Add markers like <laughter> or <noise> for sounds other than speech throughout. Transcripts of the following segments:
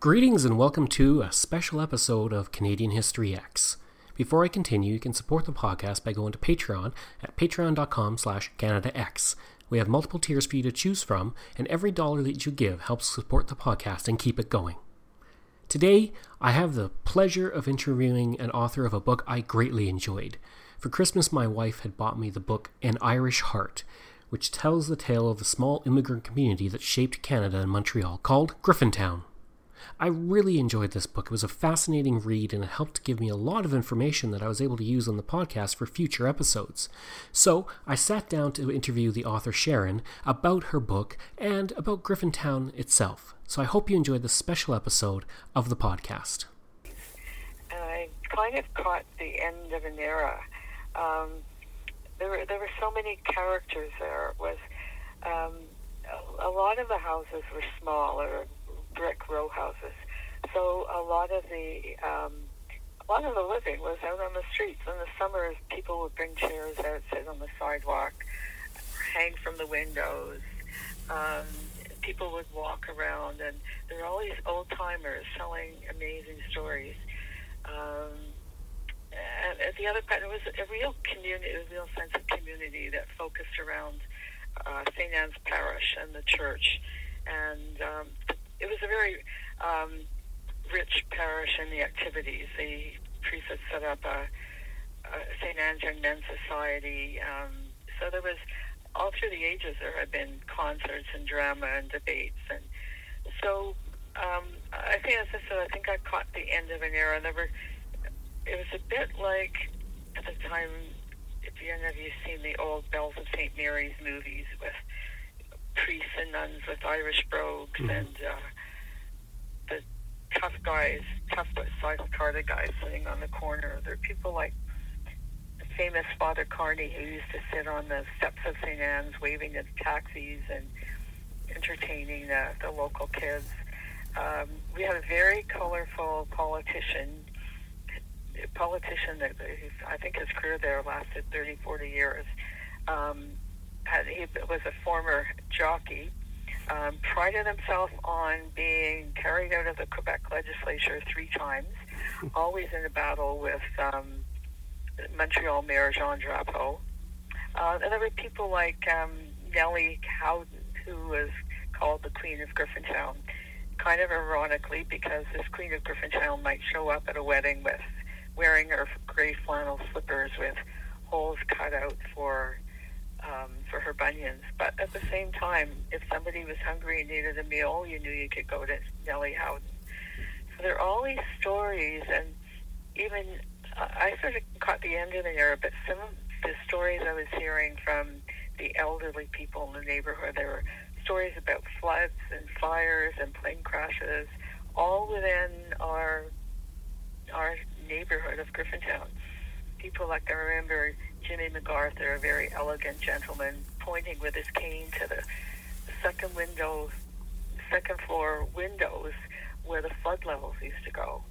Greetings and welcome to a special episode of Canadian History X. Before I continue, you can support the podcast by going to Patreon at patreon.com slash CanadaX. We have multiple tiers for you to choose from, and every dollar that you give helps support the podcast and keep it going. Today, I have the pleasure of interviewing an author of a book I greatly enjoyed. For Christmas, my wife had bought me the book An Irish Heart, which tells the tale of the small immigrant community that shaped Canada and Montreal, called Griffintown. I really enjoyed this book. It was a fascinating read and it helped give me a lot of information that I was able to use on the podcast for future episodes. So I sat down to interview the author Sharon about her book and about Griffintown itself. So I hope you enjoyed this special episode of the podcast. And I kind of caught the end of an era. Um, there were there were so many characters there. It was um, a, a lot of the houses were small or brick row houses, so a lot of the um, a lot of the living was out on the streets. In the summers, people would bring chairs out, sit on the sidewalk, hang from the windows. Um, people would walk around, and there were all these old timers telling amazing stories. Um, and at the other part, it was a real community, a real sense of community that focused around uh, St. Anne's Parish and the church. And was a very um, rich parish in the activities. The priest had set up a, a St. Anne's Men's Society. Um, so there was, all through the ages, there had been concerts and drama and debates. And so um, I think, as I said, I think I caught the end of an era. There were it was a bit like at the time, if you any of you seen the old Bells of St. Mary's movies with priests and nuns with Irish brogues mm-hmm. and uh, the tough guys, tough but South Carter guys sitting on the corner. There are people like the famous Father Carney who used to sit on the steps of St. Anne's waving at taxis and entertaining the, the local kids. Um, we had a very colorful politician politician that I think his career there lasted 30, 40 years. Um, had, he was a former jockey. Um, prided himself on being carried out of the Quebec legislature three times, <laughs> always in a battle with um, Montreal Mayor Jean Drapeau. Uh, and there were people like um, Nellie Howden, who was called the Queen of Griffintown, kind of ironically because this Queen of Griffintown might show up at a wedding with wearing her gray flannel slippers with holes cut out for um, for her bunions. But at the same time, if somebody was hungry and needed a meal, you knew you could go to Nellie Howden. So there are all these stories, and even uh, I sort of caught the end of the era, but some of the stories I was hearing from the elderly people in the neighborhood, there were stories about floods and fires and plane crashes, all within our our neighborhood of Griffintown. People like I remember Jimmy MacArthur, a very elegant gentleman, pointing with his cane to the second window, second floor windows where the flood levels used to go.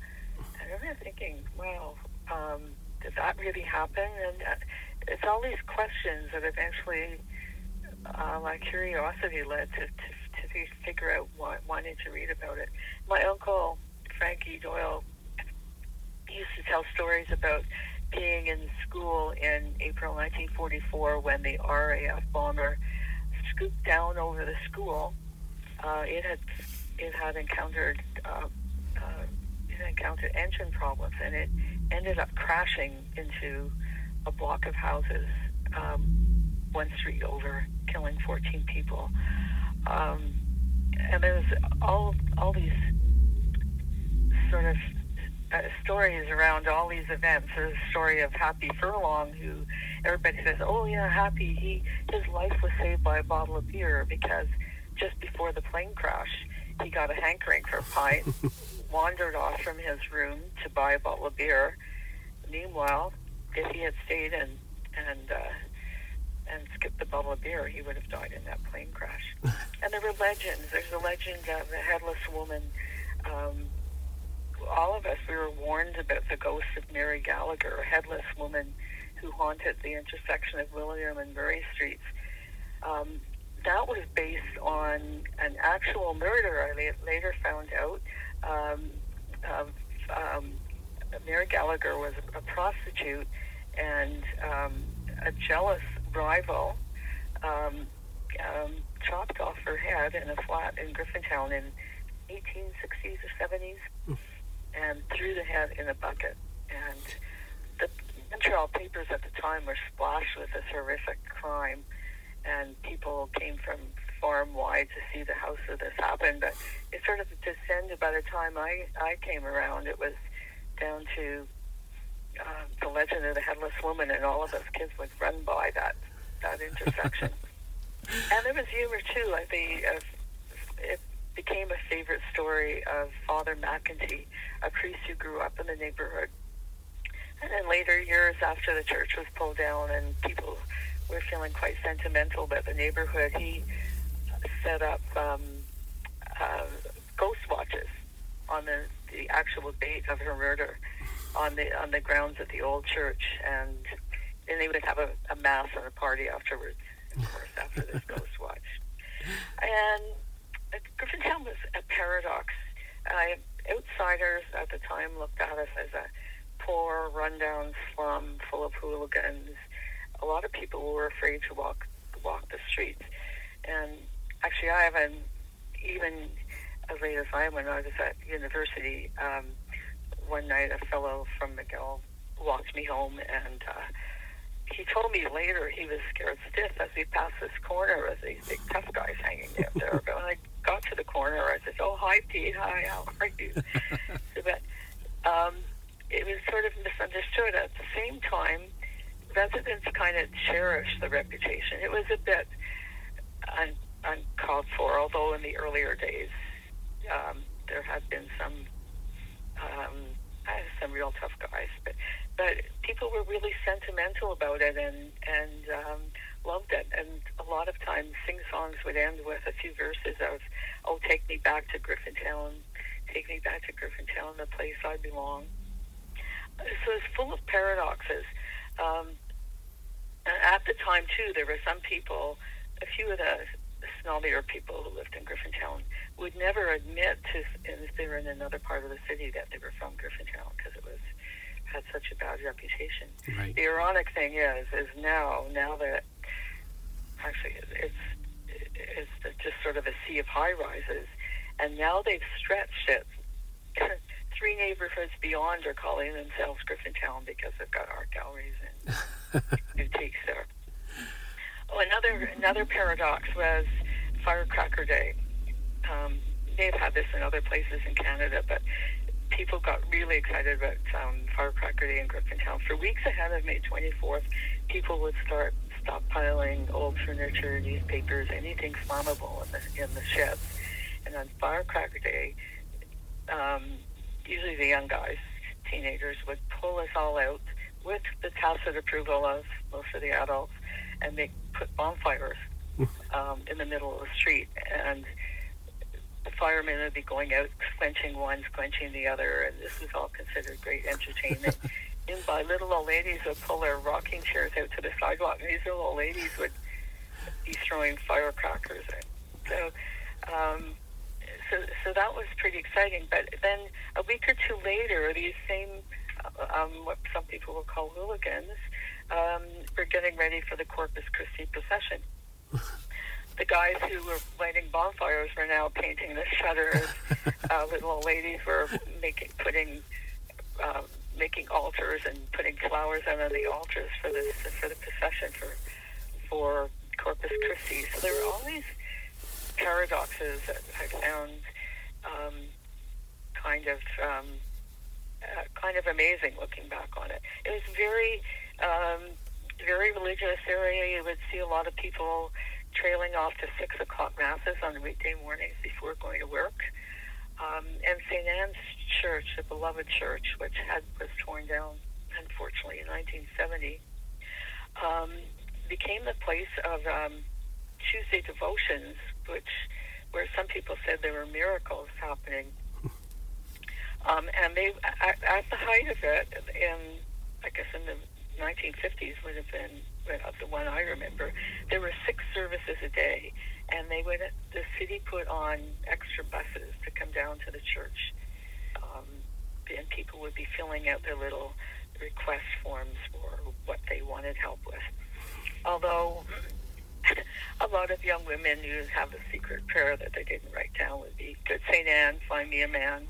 And I remember thinking, wow, um, did that really happen? And uh, it's all these questions that eventually uh, my curiosity led to, to, to figure out what, wanting to read about it. My uncle, Frankie Doyle, used to tell stories about being in school in April 1944 when the RAF bomber scooped down over the school. Uh, it had it had encountered uh, uh, it encountered engine problems and it ended up crashing into a block of houses um, one street over, killing 14 people. Um, and there's all all these sort of uh, stories around all these events. There's a story of Happy Furlong, who everybody says, "Oh yeah, Happy. He his life was saved by a bottle of beer because just before the plane crash, he got a hankering for a pint, <laughs> wandered off from his room to buy a bottle of beer. Meanwhile, if he had stayed and and uh, and skipped the bottle of beer, he would have died in that plane crash. <laughs> and there were legends. There's a legend of the headless woman." Um, all of us, we were warned about the ghost of Mary Gallagher, a headless woman who haunted the intersection of William and Murray Streets. Um, that was based on an actual murder. I later found out. Um, of, um, Mary Gallagher was a prostitute, and um, a jealous rival um, um, chopped off her head in a flat in Griffintown in 1860s or 70s and threw the head in a bucket. And the Montreal papers at the time were splashed with this horrific crime, and people came from far and wide to see the house where this happened. But it sort of descended by the time I, I came around. It was down to uh, the legend of the headless woman, and all of us kids would run by that that intersection. <laughs> and there was humor too. Like the uh, it became a favorite story of Father McEntee, a priest who grew up in the neighborhood. And then later years after the church was pulled down and people were feeling quite sentimental about the neighborhood, he set up um, uh, ghost watches on the, the actual date of her murder on the on the grounds of the old church, and then they would have a, a mass and a party afterwards. Of course, after this <laughs> ghost watch, and Griffintown was a paradox. Uh, outsiders at the time looked at us as a poor, rundown slum full of hooligans. A lot of people were afraid to walk walk the streets, and actually, I haven't even as late as I am when I was at university. Um, one night, a fellow from McGill walked me home, and uh, he told me later he was scared stiff as we passed this corner with these big tough guys hanging out there. <laughs> But I got to the corner, I said, "Oh, hi, Pete. Hi, how are you?" <laughs> so, but um, it was sort of misunderstood. At the same time, residents kind of cherished the reputation. It was a bit un- uncalled for, although in the earlier days um, there had been some. Um, some real tough guys, but but people were really sentimental about it and and um, loved it. And a lot of times, sing songs would end with a few verses of "Oh, take me back to Griffintown, take me back to Griffintown, the place I belong." So it's full of paradoxes. Um, at the time, too, there were some people, a few of the snobbier people who lived in Griffintown would never admit to if they were in another part of the city that they were from Griffintown because it was had such a bad reputation. Right. The ironic thing is, is now now that it's it's just sort of a sea of high rises, and now they've stretched it. <laughs> Three neighborhoods beyond are calling themselves Griffintown because they've got art galleries and <laughs> boutiques there. Oh, another another paradox was Firecracker Day. Um, they've had this in other places in Canada, but people got really excited about um, Firecracker Day in Griffintown. For weeks ahead of May 24th, people would start stockpiling old furniture, newspapers, anything flammable in the, in the sheds. And on Firecracker Day, um, usually the young guys, teenagers, would pull us all out with the tacit approval of most of the adults and make put bonfires <laughs> um, in the middle of the street. And the firemen would be going out, quenching one, quenching the other, and this was all considered great entertainment. <laughs> and by little old ladies would pull their rocking chairs out to the sidewalk, and these little old ladies would be throwing firecrackers. In. So, um, so, so that was pretty exciting. But then a week or two later, these same um, what some people will call hooligans, um, were getting ready for the Corpus Christi procession. <laughs> the guys who were lighting bonfires were now painting the shutters. <laughs> uh, little old ladies were making, putting, um, making altars and putting flowers on the altars for the for the procession for for Corpus Christi. So there were all these paradoxes that I found um, kind of um, uh, kind of amazing looking back on it. It was very um, very religious area. You would see a lot of people trailing off to six o'clock masses on weekday mornings before going to work. Um, and St. Anne's Church, the beloved church, which had was torn down unfortunately in 1970, um, became the place of um, Tuesday devotions, which where some people said there were miracles happening. <laughs> Um, and they, at, at the height of it, in I guess in the 1950s would have been the one I remember. There were six services a day, and they would the city put on extra buses to come down to the church, um, and people would be filling out their little request forms for what they wanted help with. Although <laughs> a lot of young women who have a secret prayer that they didn't write down would be, "Good Saint Anne, find me a man."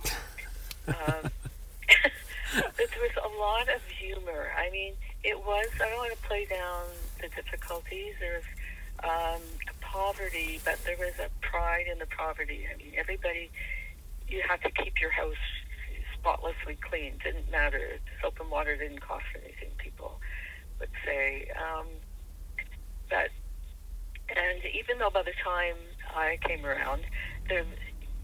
um, <laughs> there was a lot of humor. I mean, it was. I don't want to play down the difficulties. There's um, poverty, but there was a pride in the poverty. I mean, everybody. You had to keep your house spotlessly clean. Didn't matter. Soap and water didn't cost anything. People would say. Um, but and even though by the time I came around, there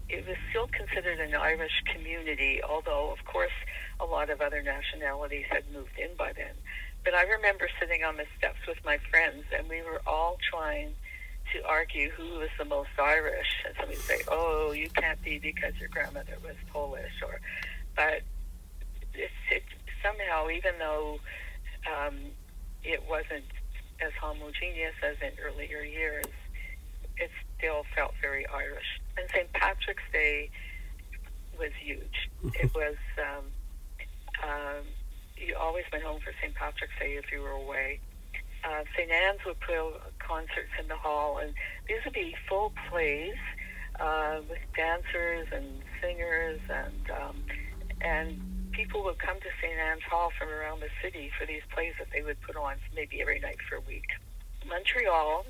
it was still considered an Irish community, although, of course, a lot of other nationalities had moved in by then. But I remember sitting on the steps with my friends, and we were all trying to argue who was the most Irish. And somebody would say, "Oh, you can't be because your grandmother was Polish," or, but it, it somehow, even though um, it wasn't as homogeneous as in earlier years, it still felt very Irish. And St. Patrick's Day was huge. it was. Um, um, you always went home for St. Patrick's Day if you were away. Uh, St. Anne's would put concerts in the hall, and these would be full plays uh, with dancers and singers, and um, and people would come to St. Anne's Hall from around the city for these plays that they would put on maybe every night for a week. Montreal,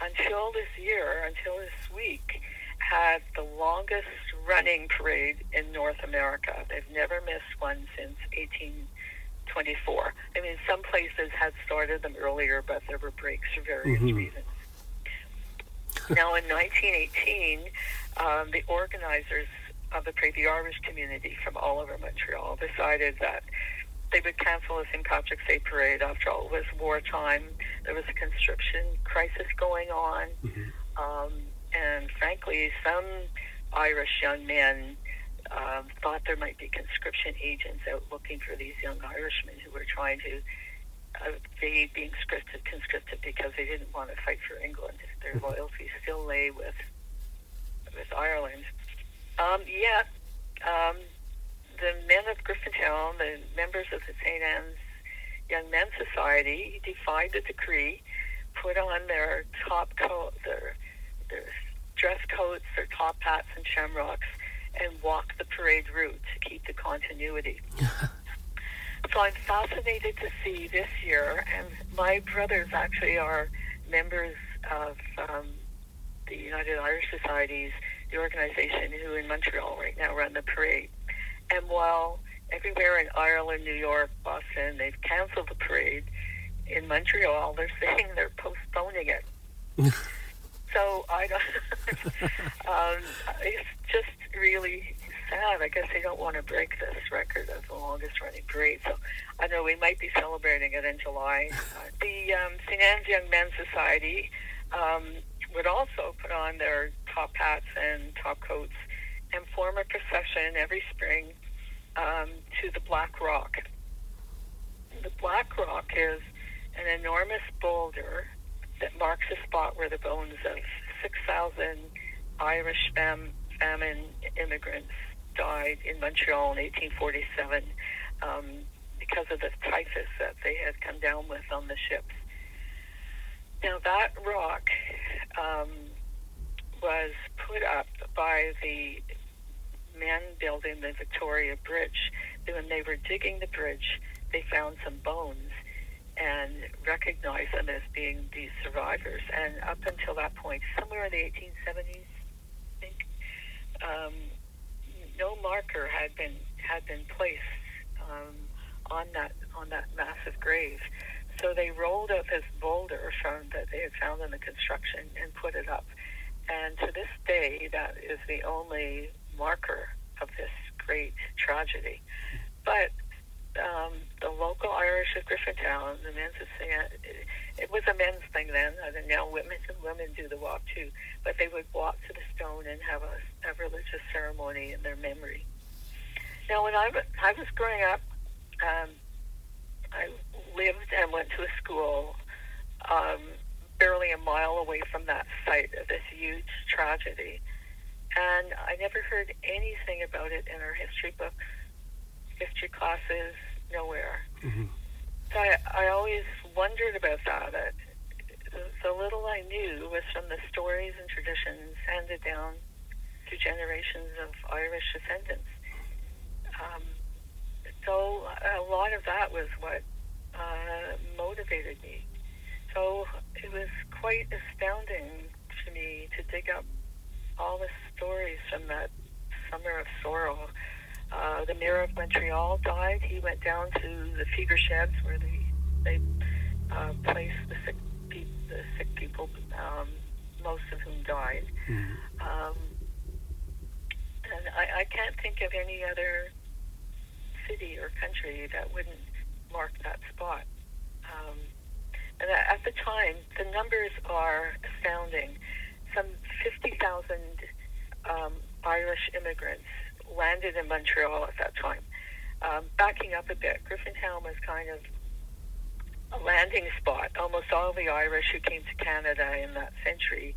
until this year, until this week, had the longest running parade in North America. They've never missed one since 1824. I mean, some places had started them earlier, but there were breaks for various mm-hmm. reasons. now, in 1918, um, the organizers of the the Irish community from all over Montreal, decided that they would cancel the St. Patrick's Day parade. After all, it was wartime. There was a conscription crisis going on. Mm-hmm. Um, and frankly, some Irish young men um, thought there might be conscription agents out looking for these young Irishmen who were trying to uh, evade being conscripted, conscripted because they didn't want to fight for England. Their mm-hmm. loyalty still lay with with Ireland. Um, yet, um, the men of Griffintown, the members of the St. Anne's Young Men's Society, defied the decree, put on their top coat, their their dress coats, their top hats and shamrocks, and walk the parade route to keep the continuity. <laughs> so I'm fascinated to see this year, and my brothers actually are members of um, the United Irish Societies, the organization who in Montreal right now run the parade. And while everywhere in Ireland, New York, Boston, they've canceled the parade, in Montreal, they're <laughs> saying they're postponing it. <laughs> So I don't. um, it's just really sad. I guess they don't want to break this record of the longest running parade. So I know we might be celebrating it in July. Uh, <laughs> the um, St. Anne's Young Men's Society um, would also put on their top hats and top coats and form a procession every spring um, to the Black Rock. The Black Rock is an enormous boulder that marks a spot where the bones of 6,000 Irish fam- famine immigrants died in Montreal in 1847. Um, because of the typhus that they had come down with on the ships. Now that rock um, was put up by the men building the Victoria Bridge. When they were digging the bridge, they found some bones and recognized them as being these survivors. And up until that point, somewhere in the 1870s, I think, um, no marker had been had been placed um, on that on that massive grave. So they rolled up this boulder from that they had found in the construction and put it up. And to this day, that is the only marker of this great tragedy. But um, the local Irish of Griffintown, the men's it, was a men's thing then, and now women and women do the walk too. But they would walk to the stone and have a, a religious ceremony in their memory. Now, when I, I was growing up, um, I lived and went to a school um, barely a mile away from that site of this huge tragedy. And I never heard anything about it in our history books, history classes, nowhere. Mm-hmm. So I, I always wondered about that. It, the little I knew was from the stories and traditions handed down to generations of Irish descendants. Um, so a lot of that was what uh, motivated me. So it was quite astounding to me to dig up all the stories from that summer of sorrow. Uh, the mayor of Montreal died. He went down to the fever sheds where they they uh, placed the sick pe- the sick people, um, most of whom died. Mm-hmm. Um, and I, I can't think of any other city or country that wouldn't mark that spot. Um, and at the time, the numbers are astounding. Some 50,000 um, Irish immigrants landed in Montreal at that time. Um, backing up a bit, Griffintown was kind of a landing spot. Almost all the Irish who came to Canada in that century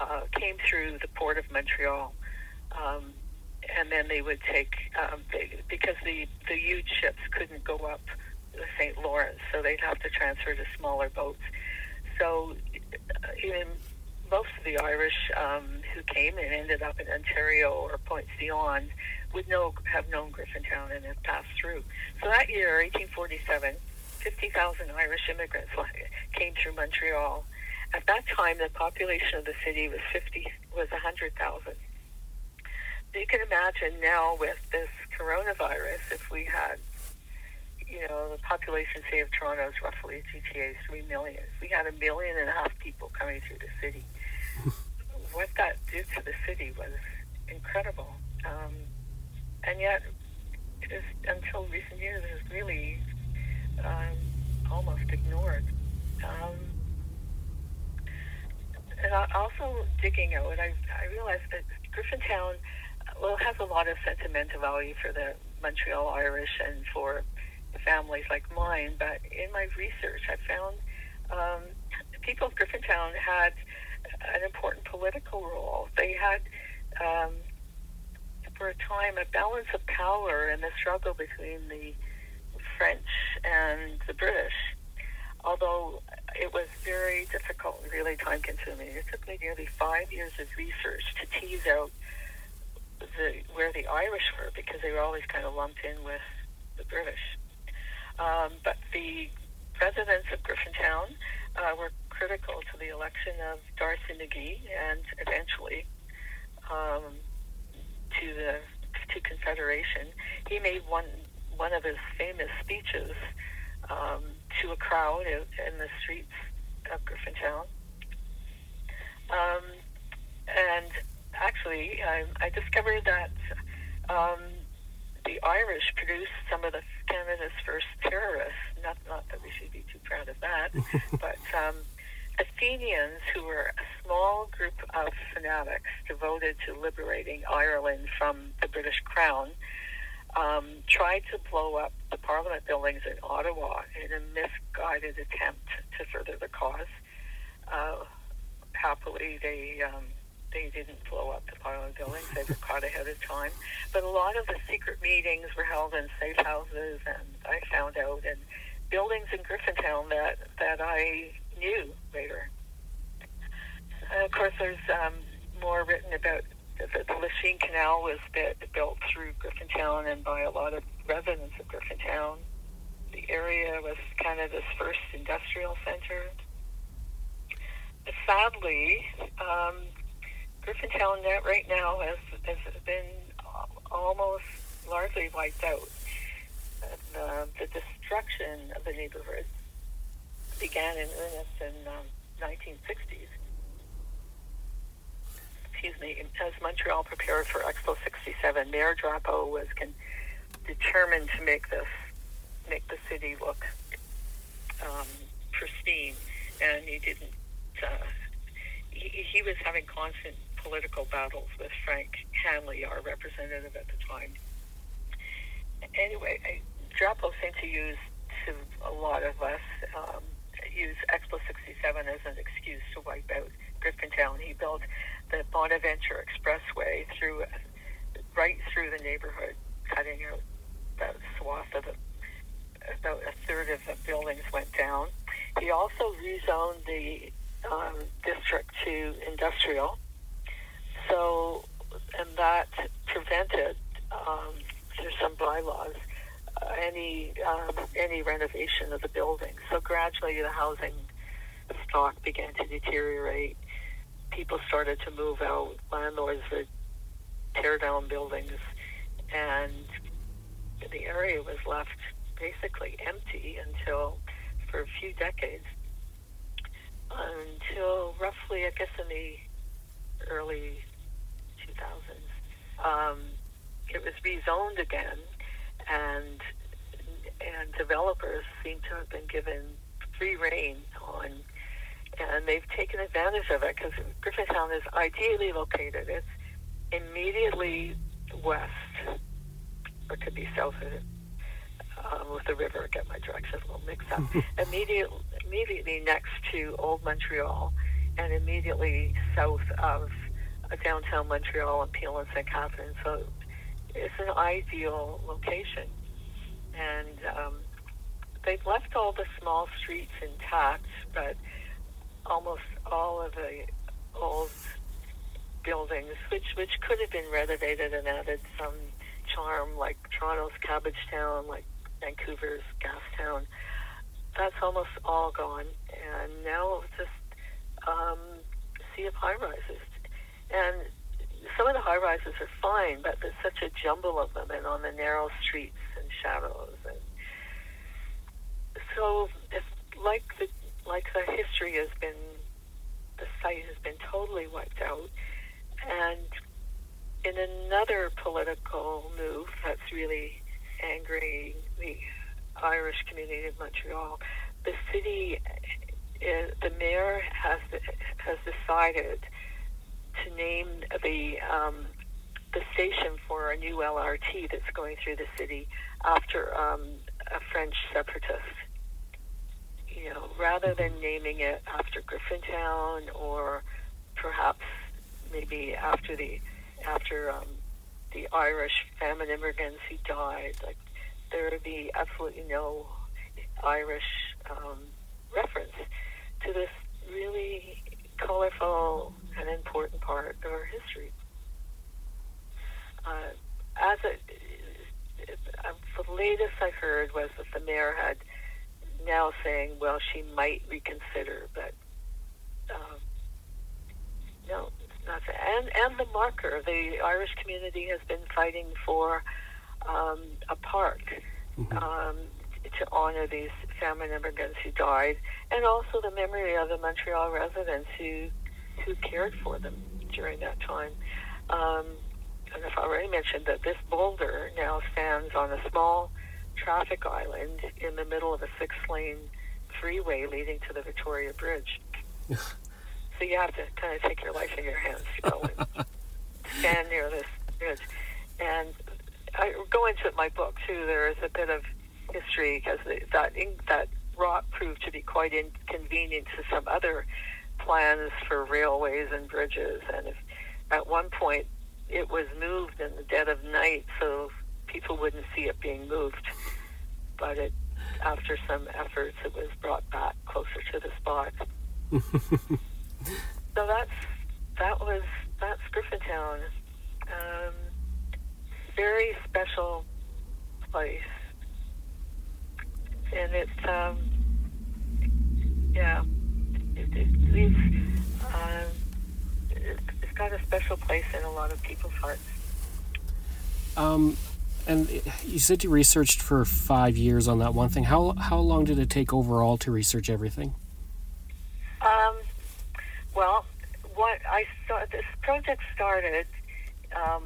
uh, came through the port of Montreal. Um, and then they would take, um, they, because the, the huge ships couldn't go up the St. Lawrence, so they'd have to transfer to smaller boats. So even most of the Irish um, who came and ended up in Ontario or Pointe Dion would know have known Griffintown and have passed through. So that year, 1847, 50,000 Irish immigrants came through Montreal. At that time, the population of the city was 50 was 100,000. You can imagine now with this coronavirus, if we had you know, the population, say, of Toronto is roughly GTA 3 million. We had a million and a half people coming through the city. <laughs> what that did to the city was incredible. Um, and yet, it is, until recent years, it is really um, almost ignored. Um, and also digging out, I, I realized that Griffintown, well, has a lot of sentimental value for the Montreal Irish and for families like mine, but in my research, I found um, people of Griffintown had an important political role. They had, um, for a time, a balance of power in the struggle between the French and the British. Although it was very difficult and really time consuming. It took me nearly five years of research to tease out the, where the Irish were because they were always kind of lumped in with the British. Um, but the residents of Griffintown uh, were critical to the election of D'Arcy McGee and eventually um, to the to Confederation. He made one one of his famous speeches um, to a crowd in, in the streets of Griffintown. Um, and actually, I, I discovered that um, the Irish produced some of the Canada's first terrorists. Not, not that we should be too proud of that, <laughs> but um, Fenians, who were a small group of fanatics devoted to liberating Ireland from the British Crown, um, tried to blow up the Parliament buildings in Ottawa in a misguided attempt to further the cause. Uh, happily, they um, they didn't blow up the of buildings. They were caught ahead of time. But a lot of the secret meetings were held in safe houses, and I found out in buildings in Griffintown that, that I knew later. And of course, there's um, more written about the, the Lachine Canal was built through Griffintown and by a lot of residents of Griffintown. The area was kind of Canada's first industrial center. Sadly, um, Griffintown right now has, has been almost largely wiped out. Uh, the destruction of the neighborhood began in earnest in um, 1960s. Excuse me, as Montreal prepared for Expo 67, Mayor Drapeau was con- determined to make this make the city look um, pristine, and he didn't. Uh, he, he was having constant political battles with Frank Hanley, our representative at the time. Anyway, I, seemed to use to a lot of us um, use Expo 67 as an excuse to wipe out Griffintown. Bonaventure Expressway through right through the neighborhood, cutting out that swath of the about a third of the buildings went down. He also rezoned the um, district to industrial. So, and that prevented um, through some bylaws uh, any um, any renovation of the building. So gradually, the housing stock began to deteriorate. People started to move out. Landlords would tear down buildings, and the area was left basically empty until for a few decades until roughly I guess in the early 2000s um, it was rezoned again and and developers seem to have been given free reign on and they've taken advantage of it because Griffintown is ideally located. It's immediately west, or could be south of it, um, with the river. Get my directions a little mixed up. <laughs> immediately, immediately next to Old Montreal, and immediately south of uh, downtown Montreal and Peel and St. Catherine. So it's an ideal location, and um, they've left all the small streets intact, but almost all of the old buildings, which which could have been renovated and added some charm, like Toronto's Cabbagetown, like Vancouver's Gastown. That's almost all gone, and now just um, sea of high rises. And some of the high rises are fine, but there's such a jumble of them, and on the narrow streets and shadows, and so it's like the like the history has been, the site has been totally wiped out, and in another political move that's really angering the Irish community of Montreal, the city, uh, the mayor has has decided to name the um, the station for a new LRT that's going through the city after um, a French separatist. You know, rather than naming it after Griffintown or perhaps maybe after the after um, the Irish famine immigrants who died, like there would be absolutely no Irish um, reference to this really colorful and important part of our history. Uh, as a, uh, the latest I heard was that the mayor had now saying, well, she might reconsider, but um, no, not and and the marker. The Irish community has been fighting for um, a park mm-hmm. um, to honor these famine immigrants who died, and also the memory of the Montreal residents who who cared for them during that time. Um, and if I've already mentioned that this boulder now stands on a small traffic island in the middle of a six-lane freeway leading to the Victoria Bridge. <laughs> so you have to kind of take your life in your hands, you know, and <laughs> stand near this bridge. And I go into my book too. There is a bit of history because that that rock proved to be quite inconvenient to some other plans for railways and bridges. And if at one point it was moved in the dead of night so people wouldn't see it being moved. But it, after some efforts, it was brought back closer to the spot. <laughs> so that's that was that's Griffintown. Um, very special place, and it's um, yeah, it, it, it's, um, it, it's got a special place in a lot of people's hearts. Um, and you said you researched for five years on that one thing. How how long did it take overall to research everything? Um, well, what I started, this project started um,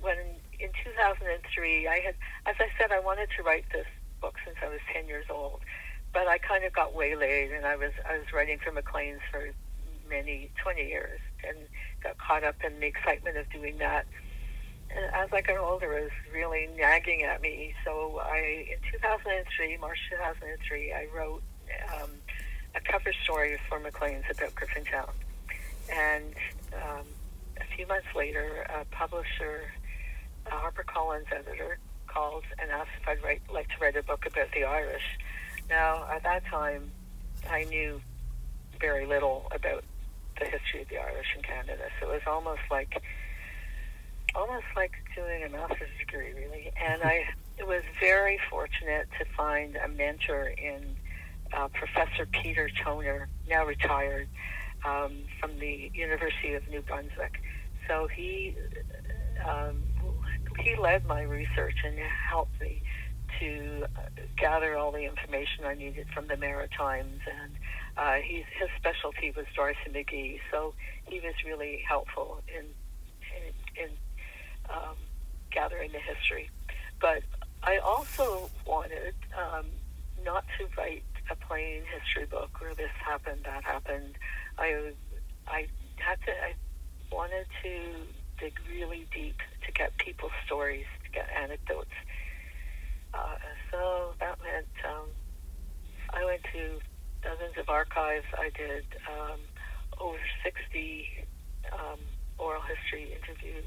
when in 2003. I had, as I said, I wanted to write this book since I was 10 years old, but I kind of got waylaid, and I was I was writing for Maclean's for many 20 years, and got caught up in the excitement of doing that. And as I got older, it was really nagging at me. So I, in 2003, March 2003, I wrote um, a cover story for Maclean's about Griffintown. And um, a few months later, a publisher, a HarperCollins editor, called and asked if I'd write, like to write a book about the Irish. Now, at that time, I knew very little about the history of the Irish in Canada. So it was almost like almost like doing a master's degree, really. And I was very fortunate to find a mentor in uh, Professor Peter Toner, now retired, um, from the University of New Brunswick. So he um, he led my research and helped me to uh, gather all the information I needed from the Maritimes. And uh, his specialty was D'Arcy McGee, so he was really helpful in in, in um, gathering the history. But I also wanted um, not to write a plain history book where this happened, that happened. I I had to. I wanted to dig really deep to get people's stories, to get anecdotes. Uh, so that meant um, I went to dozens of archives. I did um, over 60 um, oral history interviews.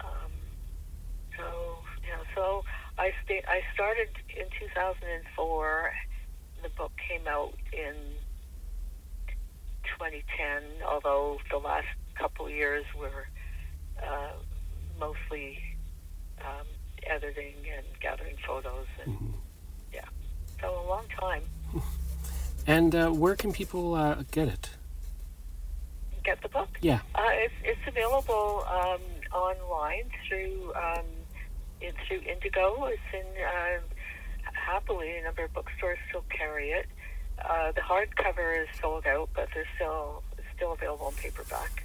Um, so, yeah, so I, sta- I started in 2004. The book came out in 2010, although the last couple years were uh, mostly um, editing and gathering photos. And mm-hmm. yeah, so a long time. <laughs> And uh, where can people uh, get it? Get the book? Yeah. Uh, it's, it's available um, online through um, it's through Indigo. It's in uh, happily a number of bookstores still carry it. Uh, the hardcover is sold out, but there's still still available in paperback.